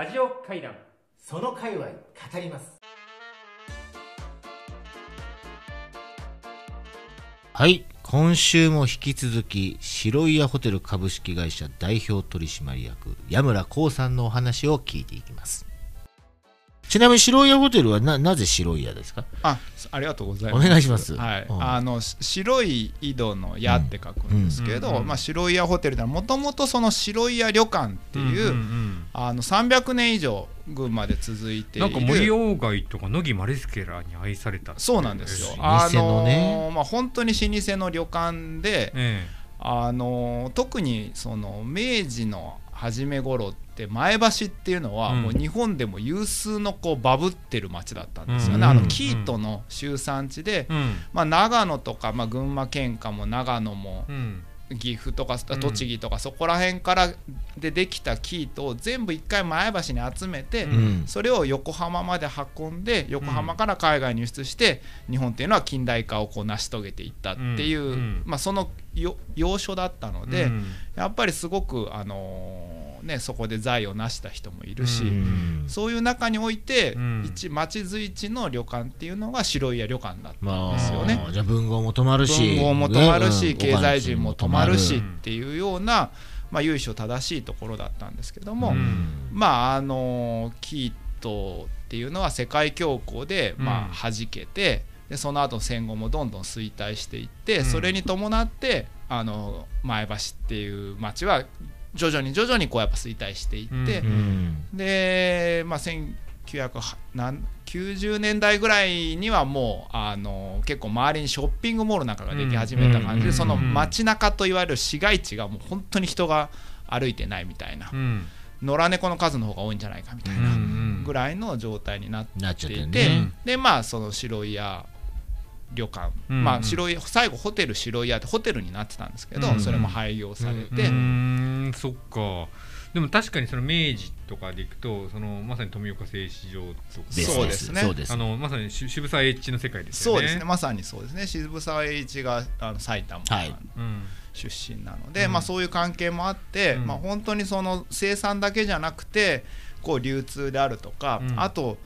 ラジオ会談。その界隈語ります。はい。今週も引き続き白い屋ホテル株式会社代表取締役矢村光さんのお話を聞いていきますちなみに白い屋ホテルはななぜ白い屋ですか？あありがとうございます。お願いします。はい、うん。あのし白い井戸の矢って書くんですけど、うんうんうん。まあ白い屋ホテルではもともとその白い屋旅館っていう、あの300年以上群馬で続いている。なんか森鴎外とか野木マリスケラに愛されたそうなんですよ。老舗のね。あのまあ本当に老舗の旅館で、えあの特にその明治の初め頃って前橋っていうのはうん。もう日本でも有数のこうバブってる町だったんですよね、うん。あの生糸の集産地で、まあ、長野とか、まあ、群馬県下も長野もうん。岐阜とかうん。栃木とかそこら辺からでできた生糸を全部一回前橋に集めて、うん。それを横浜まで運んで横浜から海外に輸出して日本っていうのは近代化をこう成し遂げていったっていう、まあ、そのよ要所だったので、うん。やっぱりすごく、あのーね、そこで財を成した人もいるし、うん。そういう中において、うん。一町随一の旅館っていうのが白い屋旅館だったまんですよね。あじゃあ文豪も泊まるし文豪も泊まるし、経済人も泊まるしおっていうような、まあ、由緒正しいところだったんですけども、うん。まああのキートっていうのは世界恐慌で、まうん。あ弾けてでその後戦後もどんどん衰退していって、うん。それに伴ってあの前橋っていう町は徐々に徐々にこうやっぱ衰退していって、で、まあ、1990年代ぐらいにはもうあの結構周りにショッピングモールなんかができ始めた感じで、うん。その街中といわれる市街地がもう本当に人が歩いてないみたいな、うん。野良猫の数の方が多いんじゃないかみたいなうんぐらいの状態になってていて、ね。でまあその白い屋旅館、うんまあ白い最後ホテル白い屋ってホテルになってたんですけど、うんそれも廃業されて、うーん。そっか。でも確かにその明治とかでいくとそのまさに富岡製糸場とか。ですそうですね。そうです。あのまさにし渋沢栄一の世界ですよね。そうですね。まさにそうですね。渋沢栄一があの埼玉はい。うん出身なので、うん。まあ、そういう関係もあって、うん。まあ、本当にその生産だけじゃなくてこう流通であるとか、うん。あと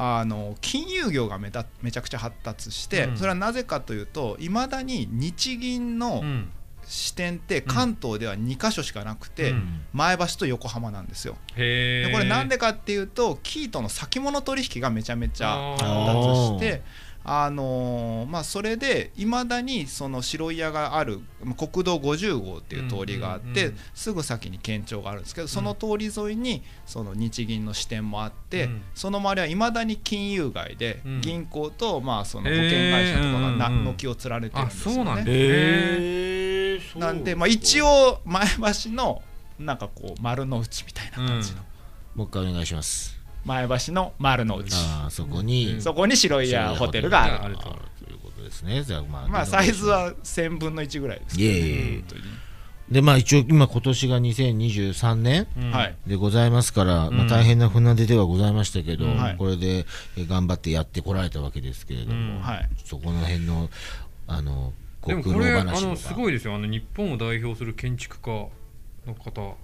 あの金融業がめためちゃくちゃ発達して、うん。それはなぜかというといまだに日銀のうん。支店って関東では2か所しかなくて、うん。前橋と横浜なんですよ。でこれなんでかっていうとキートの先物取引がめちゃめちゃあ発ー達してあのーまあ、それでいまだにその白い屋があるまあ国道50号っていう通りがあって、うんうんうんすぐ先に県庁があるんですけどその通り沿いにその日銀の支店もあって、うん。その周りはいまだに金融街でうん。銀行とまあその保険会社とかがな軒を連ね。てるんあですよね。なんで、まあ、一応前橋のなんかこう丸の内みたいな感じの、もう一回お願いします前橋の丸の内。ああそこに、うん。そこに白い屋ホテルがある。あるとということですね。じゃあまあまあサイズは1000分の1ぐらいですけどいえいえ。でまあ一応今今年が2023年でございますから、まあ、うん大変な船出ではございましたけど、うん。はい。これでえ頑張ってやってこられたわけですけれども、うん。はい。そこの辺のあのでも国のこれあ話とか。のすごいですよ。あの日本を代表する建築家の方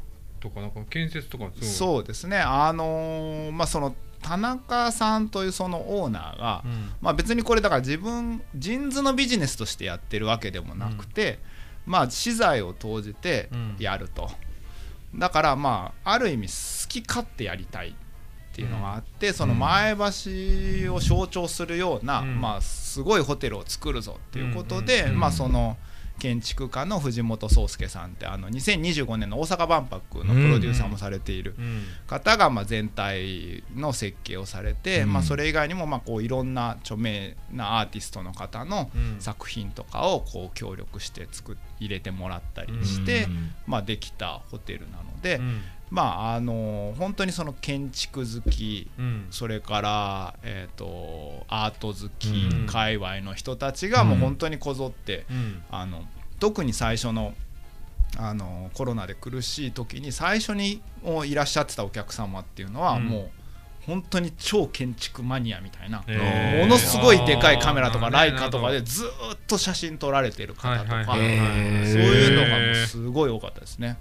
とかなんか建設とかそう？ですね。あのーまあその田中さんというそのオーナーが、うん。まあ、別にこれだから自分ジンズのビジネスとしてやってるわけでもなくて、まあ資材を投じてやると、だからまあある意味好き勝手やりたいっていうのがあって、その前橋を象徴するような、うん。まあすごいホテルを作るぞっていうことで、うん。うん。まあその建築家の藤本壮介さんってあの2025年の大阪万博のプロデューサーもされているうん。方がまあ全体の設計をされて、うん。まあ、それ以外にもまあこういろんな著名なアーティストの方のうん。作品とかをこう協力して作っ入れてもらったりして、うん。まあ、できたホテルなので、うんまああの本当にその建築好きうん。それから、えー、とアート好き、うん。界隈の人たちがもう本当にこぞって、うん。あの特に最初のあのコロナで苦しい時に最初においらっしゃってたお客様っていうのは、うん。もう本当に超建築マニアみたいな、へー。ものすごいでかいカメラとかライカとかでずーっと写真撮られてる方とか、そういうのがすごい多かったですね。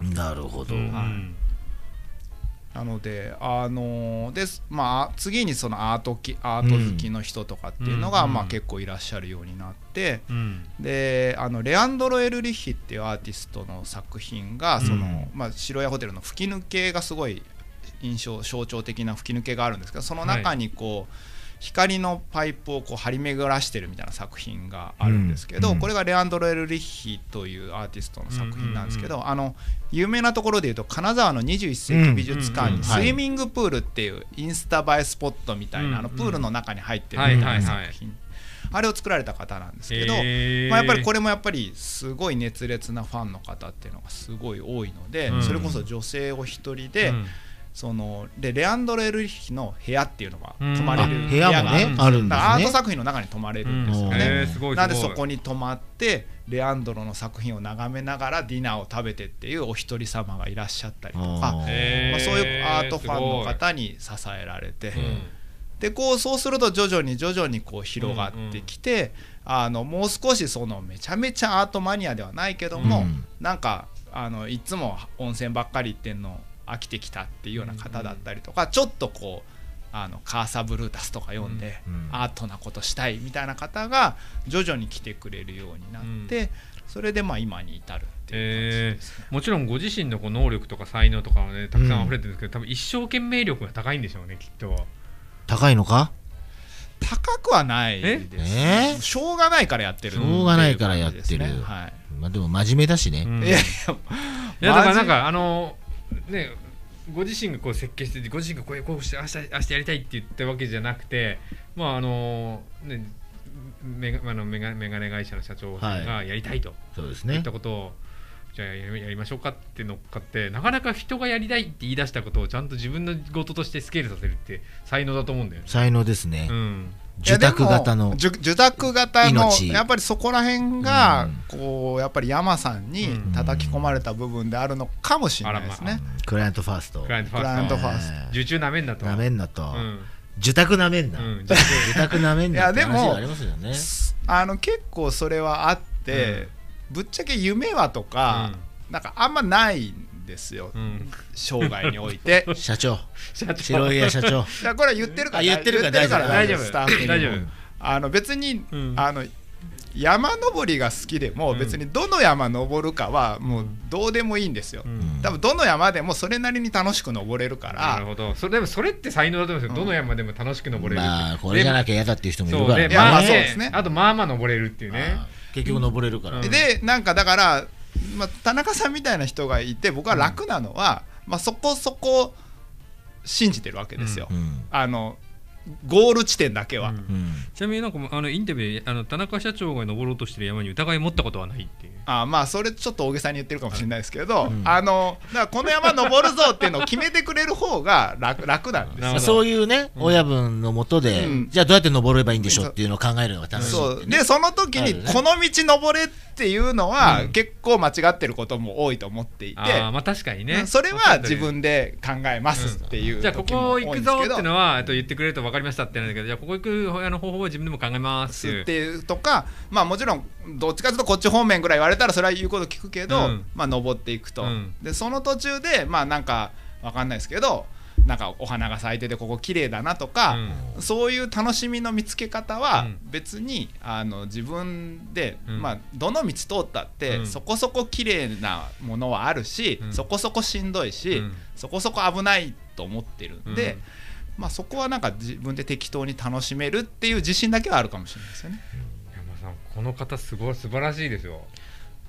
なるほど、うん。はい。なのであのです。まあ次にそのアートきアート好きの人とかっていうのが、うん。まあ、結構いらっしゃるようになって、うん。であのレアンドロ・エルリッヒっていうアーティストの作品がその、うんまあ、白屋ホテルの吹き抜けがすごい印象象徴的な吹き抜けがあるんですけどその中にこう、光のパイプをこう張り巡らしてるみたいな作品があるんですけど、うん。これがレアンドロ・エルリッヒというアーティストの作品なんですけど、あの有名なところでいうと金沢の21世紀美術館にスイミングプールっていうインスタ映えスポットみたいなあのうんプールの中に入ってるみたいな作品。あれを作られた方なんですけど、へー。まあ、やっぱりこれもやっぱりすごい熱烈なファンの方っていうのがすごい多いので、うん。それこそ女性を一人で、うんそのでレアンドロ・エルリッヒの部屋っていうのがうん。泊まれるあ部屋があるんですあるんですね。アート作品の中に泊まれるんですようん。ね。なんでそこに泊まってレアンドロの作品を眺めながらディナーを食べてっていうお一人様がいらっしゃったりとか、まあ、そういうアートファンの方に支えられて、でこうそうすると徐々に徐々にこう広がってきて、あのもう少しそのめちゃめちゃアートマニアではないけども、うん。なんかあのいつも温泉ばっかり行ってんの飽きてきたっていうような方だったりとか、ちょっとこうあのカーサブルータスとか読んで、うんアートなことしたいみたいな方が徐々に来てくれるようになって、それでまあ今に至るっていう感じですね。もちろんご自身のこう能力とか才能とかはねたくさん溢れてるんですけど、多分一生懸命力が高いんでしょうねきっと。高いのか？高くはないです、え？しょうがないからやってるしょうがないからやってる。はい。まあでも真面目だしね、うん。いやいいやだからなんかあのねご自身がこう設計しててご自身がこうこうして明日明日やりたいって言ったわけじゃなくてまああのねメガあのメガメガネ会社の社長さんがやりたいとそうですね。言ったことを、じゃあやりやりましょうかって乗っかってなかなか人がやりたいって言い出したことをちゃんと自分の事としてスケールさせるって才能だと思うんだよね。才能ですね、うん受託型の受受託型の命。やっぱりそこら辺がうん。こうやっぱり山さんに叩き込まれた部分であるのかもしれないですね。クライアントファースト。クライアントファースト。ファースト。え受注なめんなと。ーなめんなと、うん。受託なめんな、うん受託なめんなっていやでも話がありますよね。あの結構それはあって、ぶっちゃけ夢はとか、なんかあんまないんですよ、うん。生涯において。社長。社長。白い屋社長。いやこれは言ってるからあ言ってるから言大丈夫。スタッフにも。大丈夫。あの別に、うん。あの山登りが好きでもうん。別にどの山登るかはもうどうでもいいんですよ、うん。多分どの山でもそれなりに楽しく登れるかなるらほど。それでもそれって才能だと思うんですよ、どの山でも楽しく登れる。まあこれじゃなきゃ嫌だっていう人もいるそうからね。ねまあそうですね。あとまあまあ登れるっていうね。結局登れるから、うん。でなんかだから、まあ、田中さんみたいな人がいて僕は楽なのは、まあ、そこそこ信じてるわけですよ、うん。あのゴール地点だけは、うん。うん。ちなみになんかあのインタビューであの田中社長が登ろうとしてる山に疑い持ったことはないっていう。あまあそれちょっと大げさに言ってるかもしれないですけど、うん。あのだからこの山登るぞっていうのを決めてくれる方が楽楽なんですそういうね、親分のもとで、うん。じゃあどうやって登ればいいんでしょうっていうのを考えるのが楽しい。そう。でその時にこの道登れっていうのは、うん。結構間違ってることも多いと思っていて、ああまあ確かにね。それは自分で考えますっていうじゃあここ行くぞっていうのはえっと言ってくれると分かりましたってなんだけどじゃあここ行くあの方法は自分でも考えます。っていうとかまあもちろんどっちかというとこっち方面ぐらい言われたらそれは言うこと聞くけど、うん。まあ登っていくと、うん。でその途中でまあなんかわかんないですけどなんかお花が咲いててここ綺麗だなとか、そういう楽しみの見つけ方はうん。別にあの自分で、うん。まあ、どの道通ったって、うん。そこそこ綺麗なものはあるし、うん。そこそこしんどいし、うん。そこそこ危ないと思ってるんで、うんまあ、そこはなんか自分で適当に楽しめるっていう自信だけはあるかもしれないですよね。山さんこの方すごい素晴らしいですよ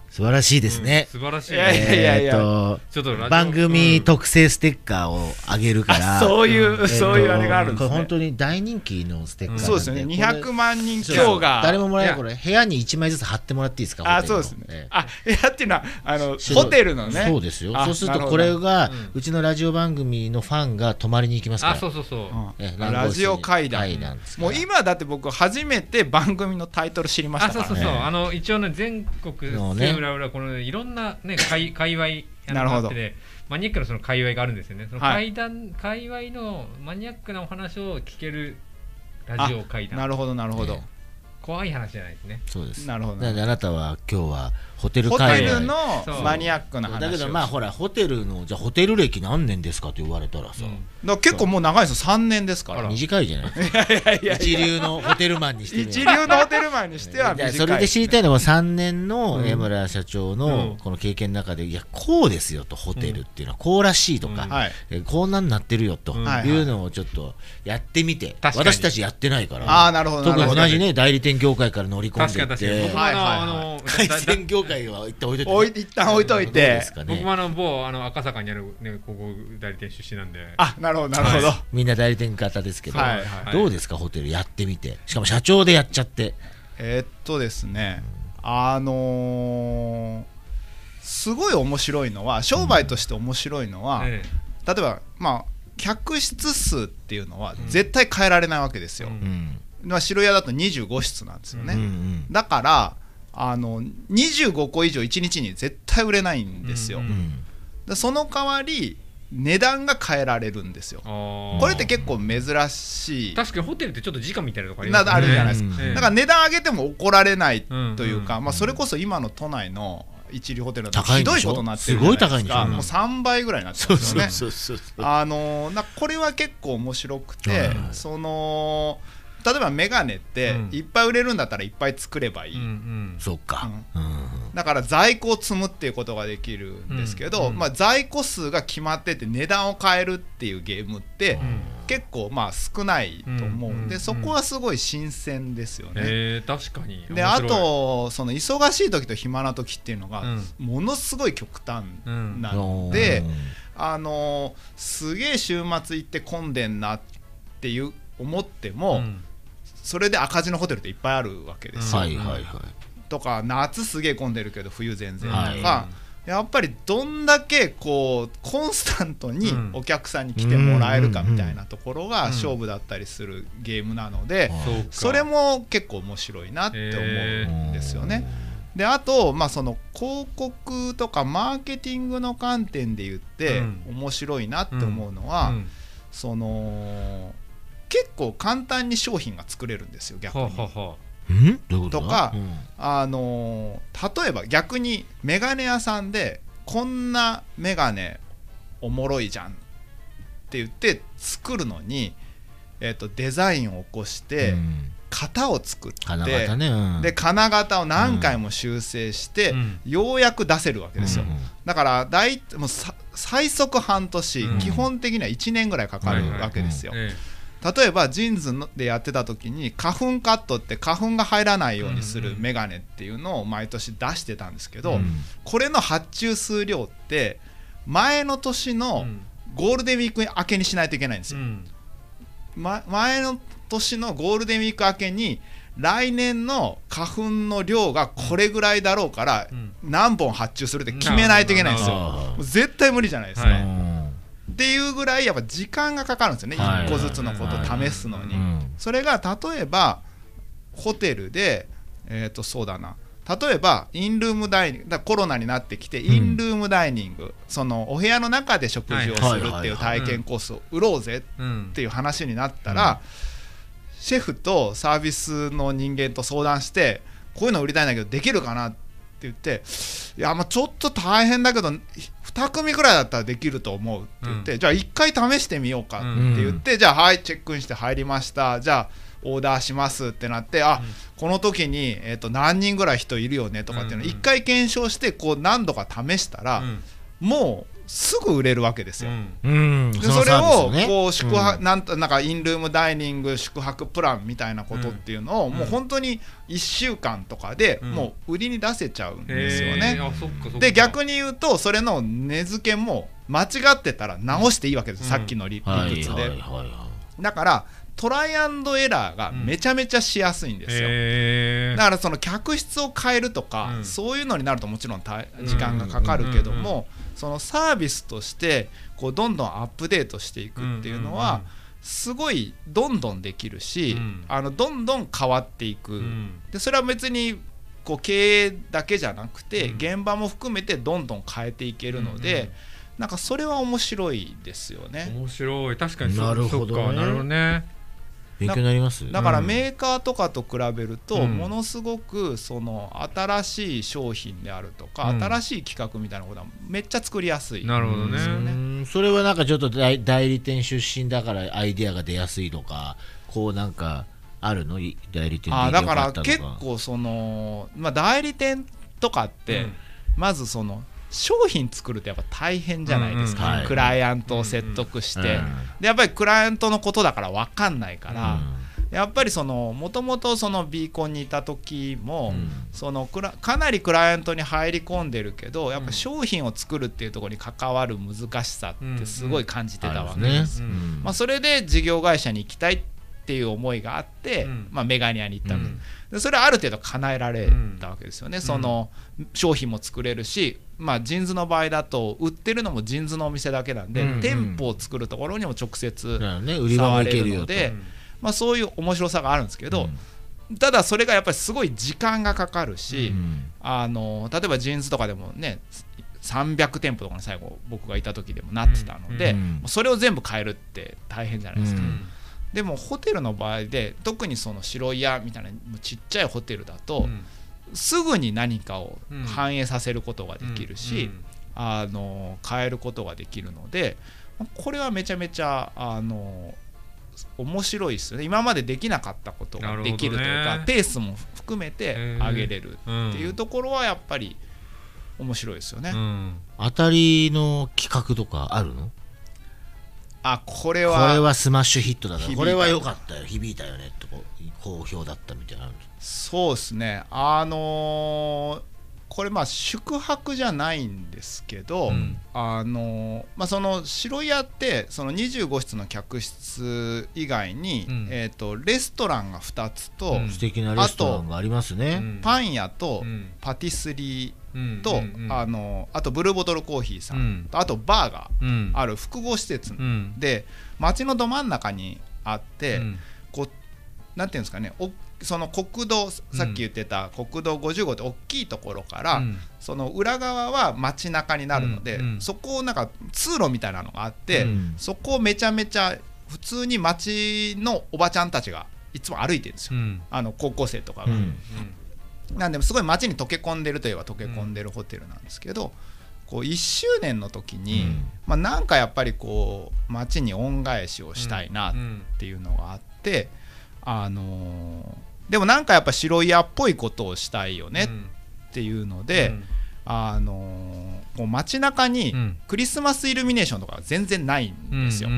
素晴らしいですね、うん素晴らしい。いやいやいやいや。えーとちょっと番組うん。特製ステッカーをあげるから、そういう、えーとそういうあれがあるんですね。これ本当に大人気のステッカーそうですよね。これ200万人強が。誰ももらえないこれ部屋に1枚ずつ貼ってもらっていいですかあ、そうですね。え。あ、部屋っていうのは、あの、ホテルのね。そうですよ。あそうするとこれがうちのラジオ番組のファンが泊まりに行きますから。あそうそうそう。ラジオ会談。もう今だって僕初めて番組のタイトル知りましたからね。あそうそうそう、あの一応ね全国のね裏裏このいろんなね 界界隈なるほど。あってねマニアックなその界隈があるんですよね。そのはい。階段、界隈のマニアックなお話を聞けるラジオ会談なるほどなるほど。ね。怖い話じゃないですね。そうです。なるほど。なのであなたは今日はホテルホ界隈テルのマニアックな話を。だけどまあほらホテルのじゃあホテル歴何年ですかと言われたらさ、うん。ら結構もう長いですよ。3年ですから。短いじゃない？いやいやいや一流のホテルマンにして一流のホテルマンにしては短い。いやそれで知りたいのは3年のうん。江村社長うのん。この経験の中でいやこうですよとホテルっていうのはこうらしいとか、うん。はい。えこんなんなってるよとうん。いうのをちょっとやってみて、確かに。私たちやってないからああなるほど特に同じね代理店業界から乗り込ん確かにでいって。確かに僕もあの、はいはいはいあの回だだ線業界は一旦置いといて、置い一旦置いといて。ですかね。僕もあの某あの赤坂にあるねここ代理店出身なんで。あなるほどなるほど、はみんな代理店方ですけど、はいはい。どうですかホテルやってみて。しかも社長でやっちゃって。えーっとですね。あのーすごい面白いのは商売として面白いのは、え例えばまあ客室数っていうのは絶対変えられないわけですよ、うん。うんまあ、白屋だと25室なんですよね、うんうん。だからあの25個以上1日に絶対売れないんですよ、その代わり値段が変えられるんですよ。これって結構珍しい。確かにホテルってちょっと時間みたいなとこありなますよね。あるじゃないですか、だから値段上げても怒られないというか、うんまあ、それこそ今の都内の一流ホテルだとひ高いんでしょ？どいことになってるじゃないですか。すごい高いんでしょ？もう3倍ぐらいになってますよね。これは結構面白くて、はい。その例えばメガネってうん。いっぱい売れるんだったらいっぱい作ればいい、うんうん。そうか、うん。だから在庫を積むっていうことができるんですけど、うん。まあ、在庫数が決まってて値段を変えるっていうゲームってん。結構まあ少ないと思うんで、うんそこはすごい新鮮ですよね。えー、確かに。であとその忙しい時と暇な時っていうのがうん。ものすごい極端うんなので、あのすげえ週末行って混んでんなっていう思っても、うんそれで赤字のホテルっていっぱいあるわけですよ。はいはいはい。とか夏すげえ混んでるけど冬全然とか、はい。やっぱりどんだけこうコンスタントにうん。お客さんに来てもらえるかみたいなところが勝負だったりするゲームなので、そうかそれも結構面白いなって思うんですよね。であと、まあ、その広告とかマーケティングの観点で言ってうん。面白いなって思うのは、うん。その結構簡単に商品が作れるんですよ逆に。はあはと？とかうん。あのー例えば逆にメガネ屋さんでこんなメガネおもろいじゃんって言って作るのに、えっとデザインを起こして、うん。型を作って金型ね、うん、で金型を何回も修正して、うん。ようやく出せるわけですよ、うんだから大もうさ最速半年、うん。基本的には1年ぐらいかかるわけですよ、え例えばジーンズのでやってた時に花粉カットって花粉が入らないようにするメガネっていうのを毎年出してたんですけど、うん。これの発注数量って前の年えのうん。ゴールデンウィーク明けにしないといけないんですよ、うん。ま、前の年のゴールデンウィーク明けに来年の花粉の量がこれぐらいだろうからうん。何本発注するって決めないといけないんですよ。絶対無理じゃないですか、はい。うんっていうぐらいやっぱ時間がかかるんですよね、はい。1個ずつのことを試すのに、うん。それが例えばホテルでえっ、とそうだな。例えばインルームダイニングだコロナになってきてインルームダイニング、そのお部屋の中で食事をするっていう体験コースを売ろうぜうん。っていう話になったら、シェフとサービスの人間と相談してこういうの売りたいんだけどできるかなって言っていやまあちょっと大変だけど2組ぐらいだったらできると思うって言って、じゃあ1回試してみようかって言って、じゃあはいチェックインして入りました。じゃあオーダーしますってなってあ、この時に、えー、と何人ぐらい人いるよねとかっていうのをうんうん1回検証してこう何度か試したら、うん。もうすぐ売れるわけですよ。うん。うん。でのそれをこう宿泊、うん。なんとなんかインルームダイニング宿泊プランみたいなことっていうのを、うん。もう本当に1週間とかでうん。もう売りに出せちゃうんですよへねで逆に言うとそれの値付けも間違ってたら直していいわけです、うん。さっきの理はい理屈で、はいはい。はだからトライアンドエラーがめちゃめちゃしやすいんですよ、へえだからその客室を変えるとか、うん。そういうのになるともちろん大時間がかかるけども、そのサービスとしてこうどんどんアップデートしていくっていうのは、すごいどんどんできるし、うん。あのどんどん変わっていく、うん。うんでそれは別にこう経営だけじゃなくて、うん。現場も含めてどんどん変えていけるので、うんうんなんかそれは面白いですよね。面白い。確かにそなるほどね。そっかなるほどね。勉強になります。だからうん。メーカーとかと比べるとうん。ものすごくその新しい商品であるとかうん。新しい企画みたいなことはめっちゃ作りやすい。なるほどね。うん。それはなんかちょっと代代理店出身だからアイディアが出やすいとかこうなんかあるの？い代理店であーだから結構その、まあ、代理店とかって、うん。まずその商品作るってやっぱ大変じゃないですか、うんうん。はい。クライアントを説得して、うんでやっぱりクライアントのことだから分かんないから、うん。やっぱりそのもともとそのビーコンにいた時も、うん。そのかなりクライアントに入り込んでるけどやっぱ商品を作るっていうところに関わる難しさってすごい感じてたわけです。まあ、それで事業会社に行きたいっていう思いがあって、うん。まあ、メガネ屋に行ったわけです、うん。でそれはある程度叶えられたわけですよね、その商品も作れるし、まあ、 JINS の場合だと売ってるのも JINS のお店だけなんで、うん。店舗を作るところにも直接触れるのでまあ、そういう面白さがあるんですけど、うん。ただそれがやっぱりすごい時間がかかるし、うん。あの例えば JINS とかでもね300店舗とかの最後僕がいた時でもなってたので、それを全部変えるって大変じゃないですか、うんでもホテルの場合で特にその白い屋みたいなもうちっちゃいホテルだと、うん。すぐに何かをうん。反映させることができるし、うん。あの変えることができるのでこれはめちゃめちゃあの面白いですよね。今までできなかったことができるというか、ね。ペースも含めて上げれるうん。っていうところはやっぱり面白いですよね。うん。当たりの企画とかあるの？あこれこはれはスマッシュヒットだから響いたこれは良かったよ。響いたよねとこ好評だったみたいな。そうですね。あのーこれまあ宿泊じゃないんですけど、うん。あのーまあ、その白屋ってその25室の客室以外に、うん。えー、とレストランが2つと、うん。素敵なレストランがありますね、うん。パン屋とうん。パティスリうんーと、うんうんあのあとブルーボトルコーヒーさん、うん。とあとバーがうん。ある複合施設うん。で街のど真ん中にあって、うん。こうなんていうんですかねおその国道さっき言ってた国道50号って大きいところから、うん。その裏側は街中になるので、うんうん。そこをなんか通路みたいなのがあって、うん。そこをめちゃめちゃ普通に街のおばちゃんたちがいつも歩いてるんですよ、うん。あの高校生とかが。うんなんですごい街に溶け込んでるといえば溶け込んでるホテルなんですけど、こう1周年の時に、うん。まあ、なんかやっぱりこう街に恩返しをしたいなっていうのがあって、あのーでもなんかやっぱ白い屋っぽいことをしたいよねっていうので、あのーこう街中にうん。クリスマスイルミネーションとか全然ないんですよ、うんう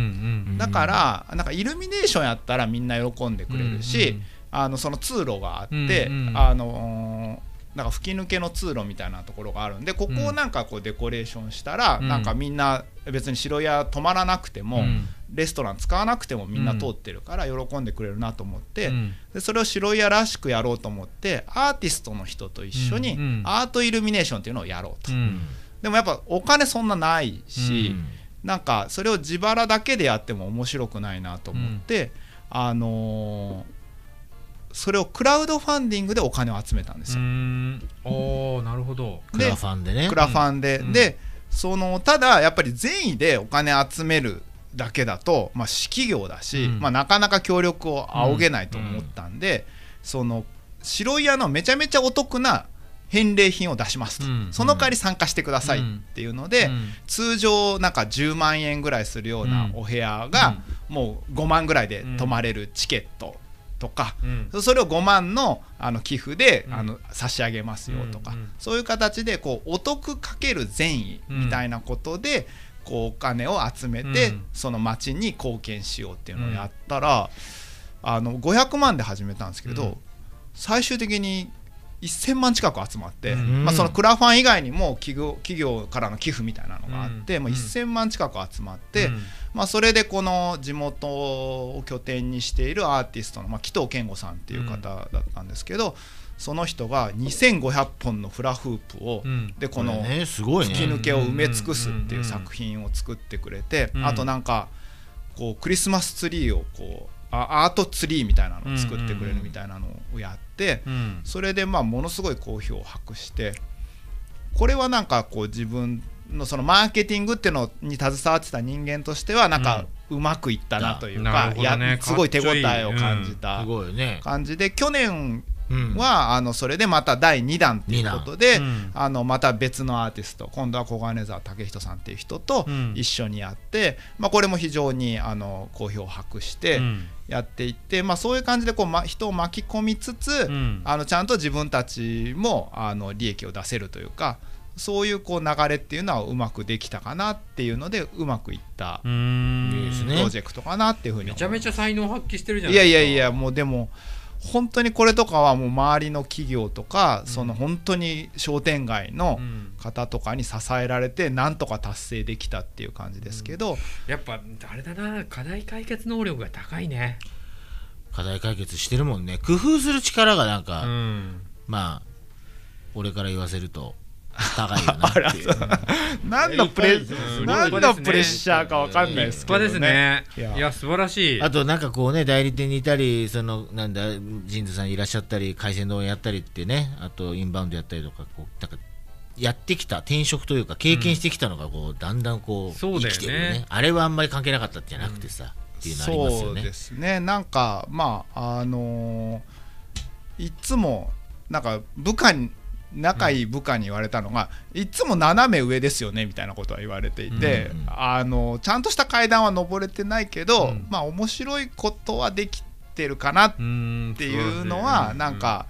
んだからなんかイルミネーションやったらみんな喜んでくれるし、あのその通路があって、うんうん。あのーなんか吹き抜けの通路みたいなところがあるんでここをなんかこうデコレーションしたら、うん。なんかみんな別に白屋泊まらなくても、うん。レストラン使わなくてもみんな通ってるから喜んでくれるなと思って、うん。でそれを白屋らしくやろうと思ってアーティストの人と一緒にアートイルミネーションっていうのをやろうと、うん。でもやっぱお金そんなないし、うん。なんかそれを自腹だけでやっても面白くないなと思って、あのーそれをクラウドファンディングでお金を集めたんですよ、うん。おーなるほど。クラファンでね。クラファンで、うん。でそのただやっぱり善意でお金集めるだけだと、まあ、私企業だし、うん。まあ、なかなか協力を仰げないと思ったんで、その白い屋のめちゃめちゃお得な返礼品を出しますと、うん。その代わり参加してくださいっていうので、うん。通常なんか10万円ぐらいするようなお部屋がもう5万ぐらいで泊まれるチケットとか、うん。それを5万のあの寄付で、うん。あの差し上げますよとか、うんうんそういう形でこうお得かける善意みたいなことで、こうお金を集めて、うん。その町に貢献しようっていうのをやったら、あの500万で始めたんですけど、うん。最終的に1000万近く集まって、うん。まあ、そのクラファン以外にも企業企業からの寄付みたいなのがあって、うん。もう1000万近く集まって、うん。まあ、それでこの地元を拠点にしているアーティストの、まあ、紀藤健吾さんっていう方だったんですけど、その人が2500本のフラフープを、うん。でこのこれねすごいね。吹き抜けを埋め尽くすっていう作品を作ってくれて、うん。あとなんかこうクリスマスツリーをこうあアートツリーみたいなのを作ってくれるみたいなのをやって、うん。それでまあものすごい好評を博してこれはなんかこう自分のそのマーケティングっていうのに携わってた人間としてはなんかうまくいったなというなかすごい手応えを感じすた感じで去年うんはあのそれでまた第2弾ということで、うん。あのまた別のアーティスト今度は小金沢武人さんっていう人とうん。一緒にやって、まあ、これも非常にあの好評を博してうん。やっていって、まあ、そういう感じでこう、ま、人を巻き込みつつ、うん。あのちゃんと自分たちもあの利益を出せるというかそういうこう流れっていうのはうまくできたかなっていうのでうまくいったうーん。いいですね。プロジェクトかなっていうふうにめちゃめちゃ才能発揮してるじゃいないですか。やいやいやもうでも本当にこれとかはもう周りの企業とか、その本当に商店街のうん方とかに支えられてなんとか達成できたっていう感じですけど、やっぱあれだな課題解決能力が高いね。課題解決してるもんね工夫する力がなんか、うんまあ俺から言わせると高いよなっていう。何のプレうん。何のプレッシャーかわかんないですけど立派ですね。いや。いや素晴らしい。あとなんかこうね代理店にいたりそのなんだジンズさんいらっしゃったり海鮮丼やったりってねあとインバウンドやったりとかこうなんかやってきた転職というか経験してきたのがこう、だんだんこう生きてるよね。あれはあんまり関係なかったじゃなくてさ、っていうのありますよね。そうですね。なんかまああのーいつもなんか部下に仲いい部下に言われたのが、いつも斜め上ですよねみたいなことは言われていて、うんうんあのちゃんとした階段は登れてないけど、うん。まあ面白いことはできてるかなっうんていうのはなんか、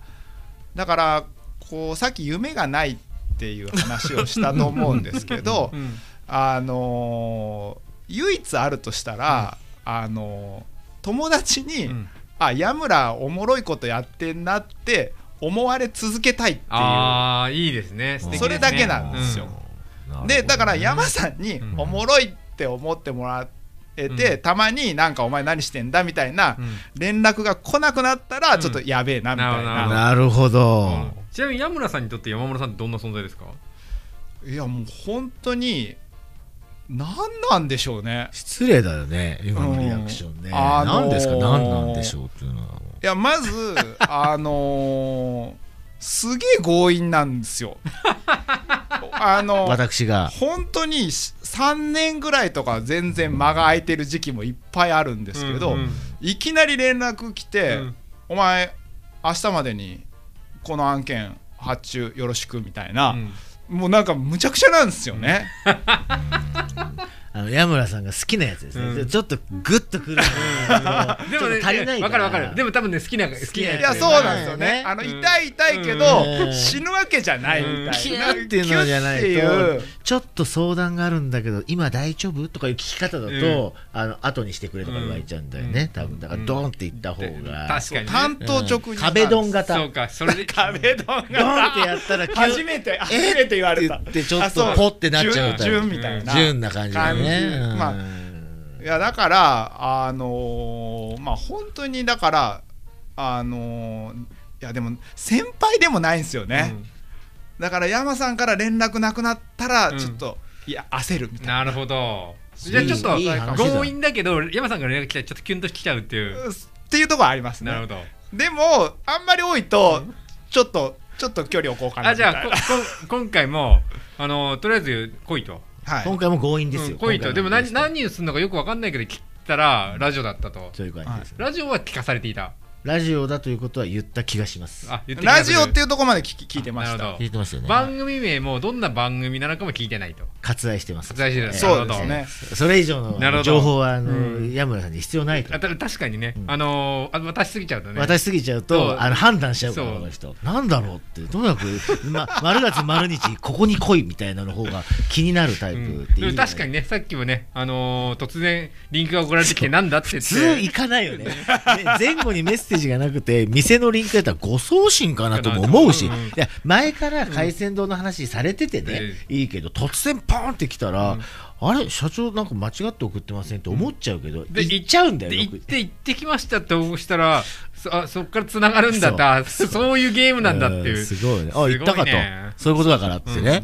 だからこうさっき夢がないっていう話をしたと思うんですけど うん。あのー唯一あるとしたら、あのー友達に、うん。あ矢村おもろいことやってんなって思われ続けたいっていう。ああいいですね。ね。それだけなんですよ。うん。でだから山さんにうん。おもろいって思ってもらえて、うん。たまになんかお前何してんだみたいなうん。連絡が来なくなったらん。ちょっとやべえなみたいな。るほど。な、なるほど、ちなみに山村さんにとって山村さんってどんな存在ですか？いやもう本当に何なんでしょうね。失礼だよね今のリアクションね、うん。あのー何ですか？何なんでしょうっていうのはいやまず あのーすげえ強引なんですよ。あの私が。本当に3年ぐらいとか全然間が空いてる時期もいっぱいあるんですけど、うんうん。いきなり連絡来て、うん。お前明日までにこの案件発注よろしくみたいな、うん。もうなんかむちゃくちゃなんですよね、あの矢村さんが好きなやつですね、うん。ちょっとグッとくる。でもね足りないわかるわかる。でも多分ね好きな好きなやついやそうなんですよね。ねあのうん痛い痛いけど、うん。死ぬわけじゃないみたいな、キューっていうのじゃないとちょっと相談があるんだけど今大丈夫？とかいう聞き方だと、あの後にしてくれとか言われちゃうんだよね、多分。だからドーンって言った方が、確かにね。担当直入、壁ドン型。そうかそれで。壁ドンドーンってやったら急初めて初めて言われた。って言ってちょっあそう。とポッてなっちゃうタイプ。順みたいな。純な感じだね感じうん。まいやだからあのーまあ本当にだからあのーいやでも先輩でもないんですよね、だから山さんから連絡なくなったらうん。ちょっと、いや焦るみたいな。なるほど。じゃあちょっと強引だけど山さんから連絡来たらちょっとキュンときちゃうっていう。っていうところありますね。なるほど。でもあんまり多いとちょっとちょっと距離を置こうかなあじゃあみたいなこ今回もあのとりあえず来いとはい。今回も強引ですよ、うんとでも何何をするのかよくわかんないけど聞いたらラジオだったと。そういう感じです、ラジオは聞かされていた。ラジオだということは言った気がします。あ言ってラジオっていうところまで聞き聞いてました。聞いてますよね。番組名もどんな番組なのかも聞いてないと割愛してます。割愛してる。そうですね。それ以上の情報はあの、うん。矢村さんに必要ない確かにね、うん。あの渡しすぎちゃうとね。渡しすぎちゃうとあの判断しちゃう。からそう。この人なんだろうって。とにかく、ま、丸月丸日ここに来いみたいなの方が気になるタイプうんっていう、確かにねさっきもね、あのー突然リンクが送られてきてなんだって普通て行かないよね。ね前後にメッセージがなくて店のリンクやったら誤送信かなとも思うし、う。ん。いや前から海鮮丼の話されててね、いいけど突然ポンってきたら、あれ社長なんか間違って送ってませんって思っちゃうけど、で行っちゃうんだよ行って行ってきましたって押したらそあそっから繋がるんだってあそそういうゲームなんだっていう。うんすごいね。あ行ったかと。そういうことだからってね、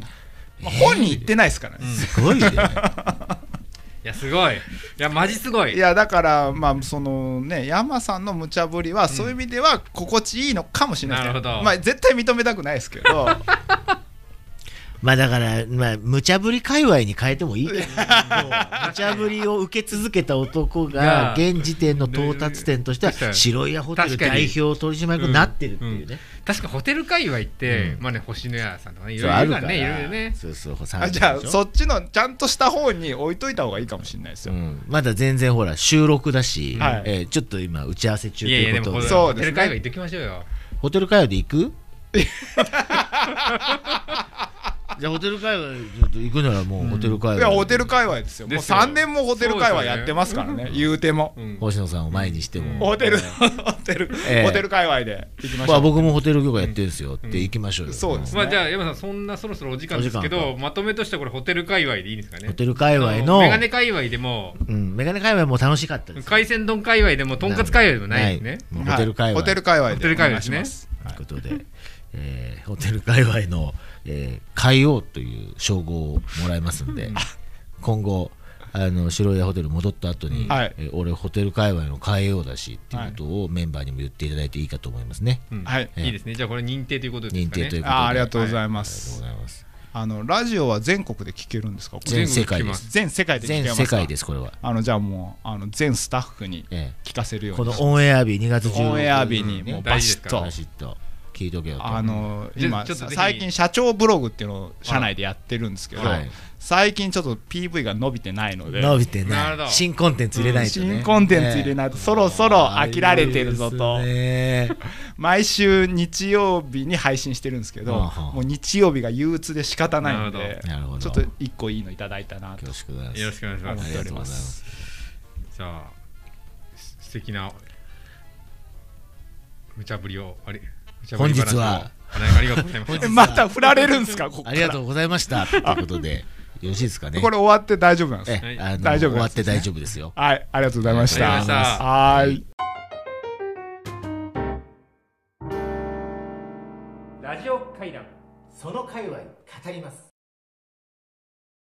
まあ本人言ってないですからね、すごいね。いやすごい。いやマジすごい。いやだからまあそのね山さんの無茶ぶりはそういう意味では心地いいのかもしれないですね、なるほど。まあ絶対認めたくないですけど まあだから、まあ、無茶ぶり界隈に変えてもいいけど、無茶ぶりを受け続けた男が、が現時点の到達点としては白い屋ホテル代表取締役になってるっていうね。確かホテル界隈って、うん。まあね星のやさんとかねいろいろあるから。らねいろいろねそうそう、あじゃあそっっちのちゃんとした方に置いといた方がいいかもしれないですよ、うん、まだ全然ほら収録だし、はいえーちょっと今打ち合わせ中ということでホそうですねテル界隈行ってきましょうよホテル会話で行くじゃあホテル会話ちょっと行くならもうホテル会話、いやホテル界隈ですよ。もうですよ。3年もホテル界隈やってますからね。言うても、うん。星野さんを前にしても、ホテルホテル、ええ。ホテル界隈で行きましょう、まあ僕もホテル業界やってるんですよって行きましょうよ、そうですまあじゃあ山さんそんなそろそろお時間ですけどまとめとしてはこれホテル界隈でいいんですかね？ホテル界隈のメガネ界隈でも。うん、メガネ界隈も楽しかったです。海鮮丼界隈でもとんかつ界隈でもないですねもうホテル界隈、はい。ホテル界隈でホテル界隈ですね。お願いします。ということで、えーホテル界隈の、えー、海王という称号をもらいますんで、今後、あの白い屋ホテル戻った後に、はい。えー俺、ホテル界隈の海王だしっていうことをメンバーにも言っていただいていいかと思いますね。うん。はい。いいですね。じゃあこれ認定ということです認かね。定ということで。あありがとうございありがとます、うございます。あのラジオは全国で聞けるんですか？全世界です。全国聞きます。全世界で聞け全ますか？世界です、これは。あのじゃあもうあの全スタッフにえ聞かせるえこのように。オンエア日、2月16日、オンエア日にねもうバシッと。バシッと聞いとけよと。あの今ちょっとぜひ。最近社長ブログっていうのを社内でやってるんですけど、はい。最近ちょっと PV が伸びてないので。伸びてない。新コンテンツ入れないとね。新コンテンツ入れないと。そろそろ飽きられてるぞと。毎週日曜日に配信してるんですけどもう日曜日が憂鬱で仕方ないのでなるほど。ちょっと一個いいのいただいたなと。よろしくお願いします。ありがとうございます。じゃあす素敵な無茶ぶりをあれ？本日は。ありありがとうございまた振られるんですか？ありがとうございました。ということで、よろしいですかね？これ終わって大丈夫なんですはい。えあの大丈夫終わって大丈夫ですよ。はいありがとうございました。ありがとうございました。はーい。ラジオ会談その界隈語ります